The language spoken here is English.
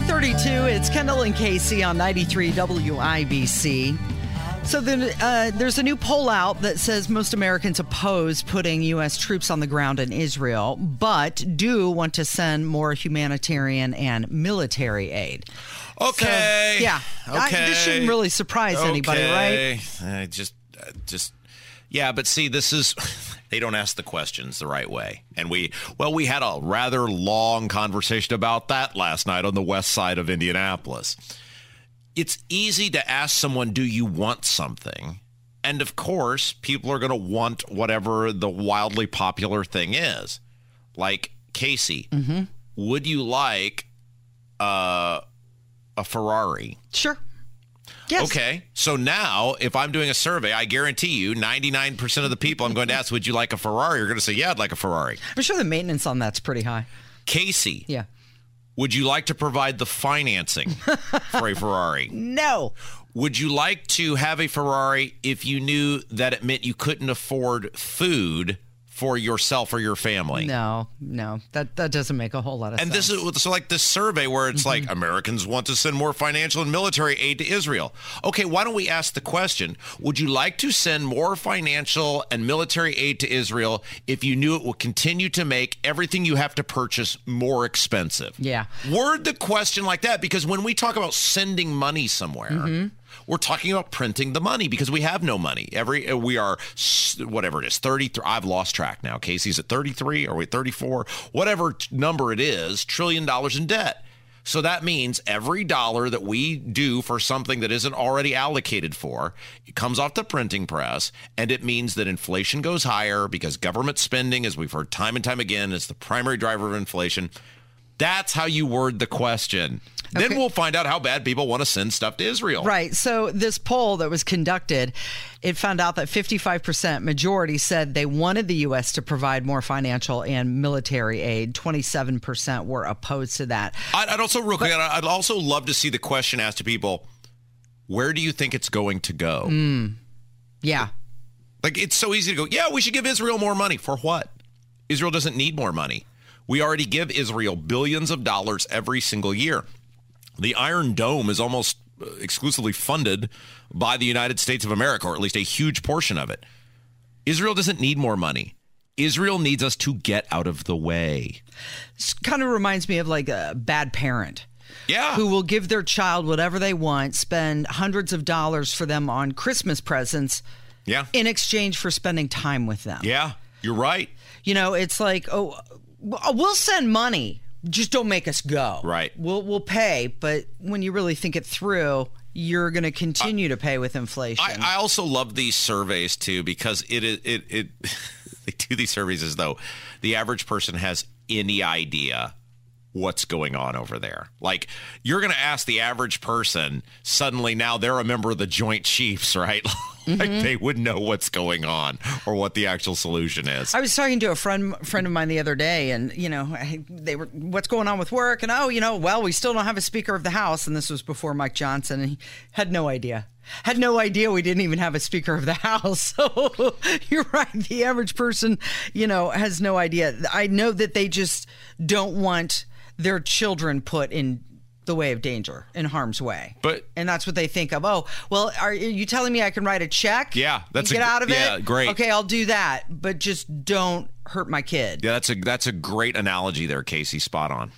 932, it's Kendall and Casey on 93 WIBC. So the, uh, there's a new poll out that says most Americans oppose putting U.S. troops on the ground in Israel, but do want to send more humanitarian and military aid. Okay. So, yeah. I- Okay. this shouldn't really surprise anybody, right? I just, uh, just, yeah. But see, this is they don't ask the questions the right way, and we, well, we had a rather long conversation about that last night on the west side of Indianapolis. It's easy to ask someone, "Do you want something?" And of course, people are going to want whatever the wildly popular thing is. Like Casey, Mm-hmm. would you like uh, a Ferrari? Sure. Yes. Okay. So now, if I'm doing a survey, I guarantee you 99% of the people I'm going to ask, would you like a Ferrari? You're going to say, yeah, I'd like a Ferrari. I'm sure the maintenance on that's pretty high. Casey, Yeah. would you like to provide the financing for a Ferrari? No. Would you like to have a Ferrari if you knew that it meant you couldn't afford food for yourself or your family? No, no. That that doesn't make a whole lot of And sense. And this is so like this survey where it's like mm-hmm. Americans want to send more financial and military aid to Israel. Okay, why don't we ask the question, would you like to send more financial and military aid to Israel if you knew it would continue to make everything you have to purchase more expensive? Yeah. Word the question like that because when we talk about sending money somewhere, mm-hmm. We're talking about printing the money because we have no money. Every uh, we are whatever it is, 33 I've lost track now. Casey's at 33 or we 34, whatever number it is, trillion dollars in debt. So that means every dollar that we do for something that isn't already allocated for, comes off the printing press, and it means that inflation goes higher because government spending, as we've heard time and time again, is the primary driver of inflation. That's how you word the question. Then we'll find out how bad people want to send stuff to Israel. Right. So this poll that was conducted, it found out that 55% majority said they wanted the U.S. to provide more financial and military aid. 27% were opposed to that. I'd, I'd also real quick. I'd I'd also love to see the question asked to people: Where do you think it's going to go? Mm. Yeah. Like it's so easy to go. Yeah, we should give Israel more money for what? Israel doesn't need more money. We already give Israel billions of dollars every single year. The Iron Dome is almost uh, exclusively funded by the United States of America, or at least a huge portion of it. Israel doesn't need more money. Israel needs us to get out of the way. kind of reminds me of like a bad parent. Yeah. Who will give their child whatever they want, spend hundreds of dollars for them on Christmas presents Yeah. in exchange for spending time with them. Yeah. You're right. You know, it's like, oh, we'll send money, just don't make us go. Right. We'll we'll pay, but when you really think it through, you're going to continue to pay with inflation. I, I also love these surveys too because it is it it they do these surveys as though the average person has any idea what's going on over there. Like you're going to ask the average person suddenly now they're a member of the Joint Chiefs, right? Like mm-hmm. they would know what's going on or what the actual solution is. I was talking to a friend friend of mine the other day, and you know, they were, "What's going on with work?" And oh, you know, well, we still don't have a Speaker of the House, and this was before Mike Johnson, and he had no idea. Had no idea we didn't even have a Speaker of the House. So you're right. The average person, you know, has no idea. I know that they just don't want their children put in the way of danger, in harm's way. But- and that's what they think of. Oh, well, are you telling me I can write a check? Yeah, that's a get out of yeah, it. great. Okay, I'll do that, but just don't hurt my kid. Yeah, that's a that's a great analogy there, Casey. Spot on.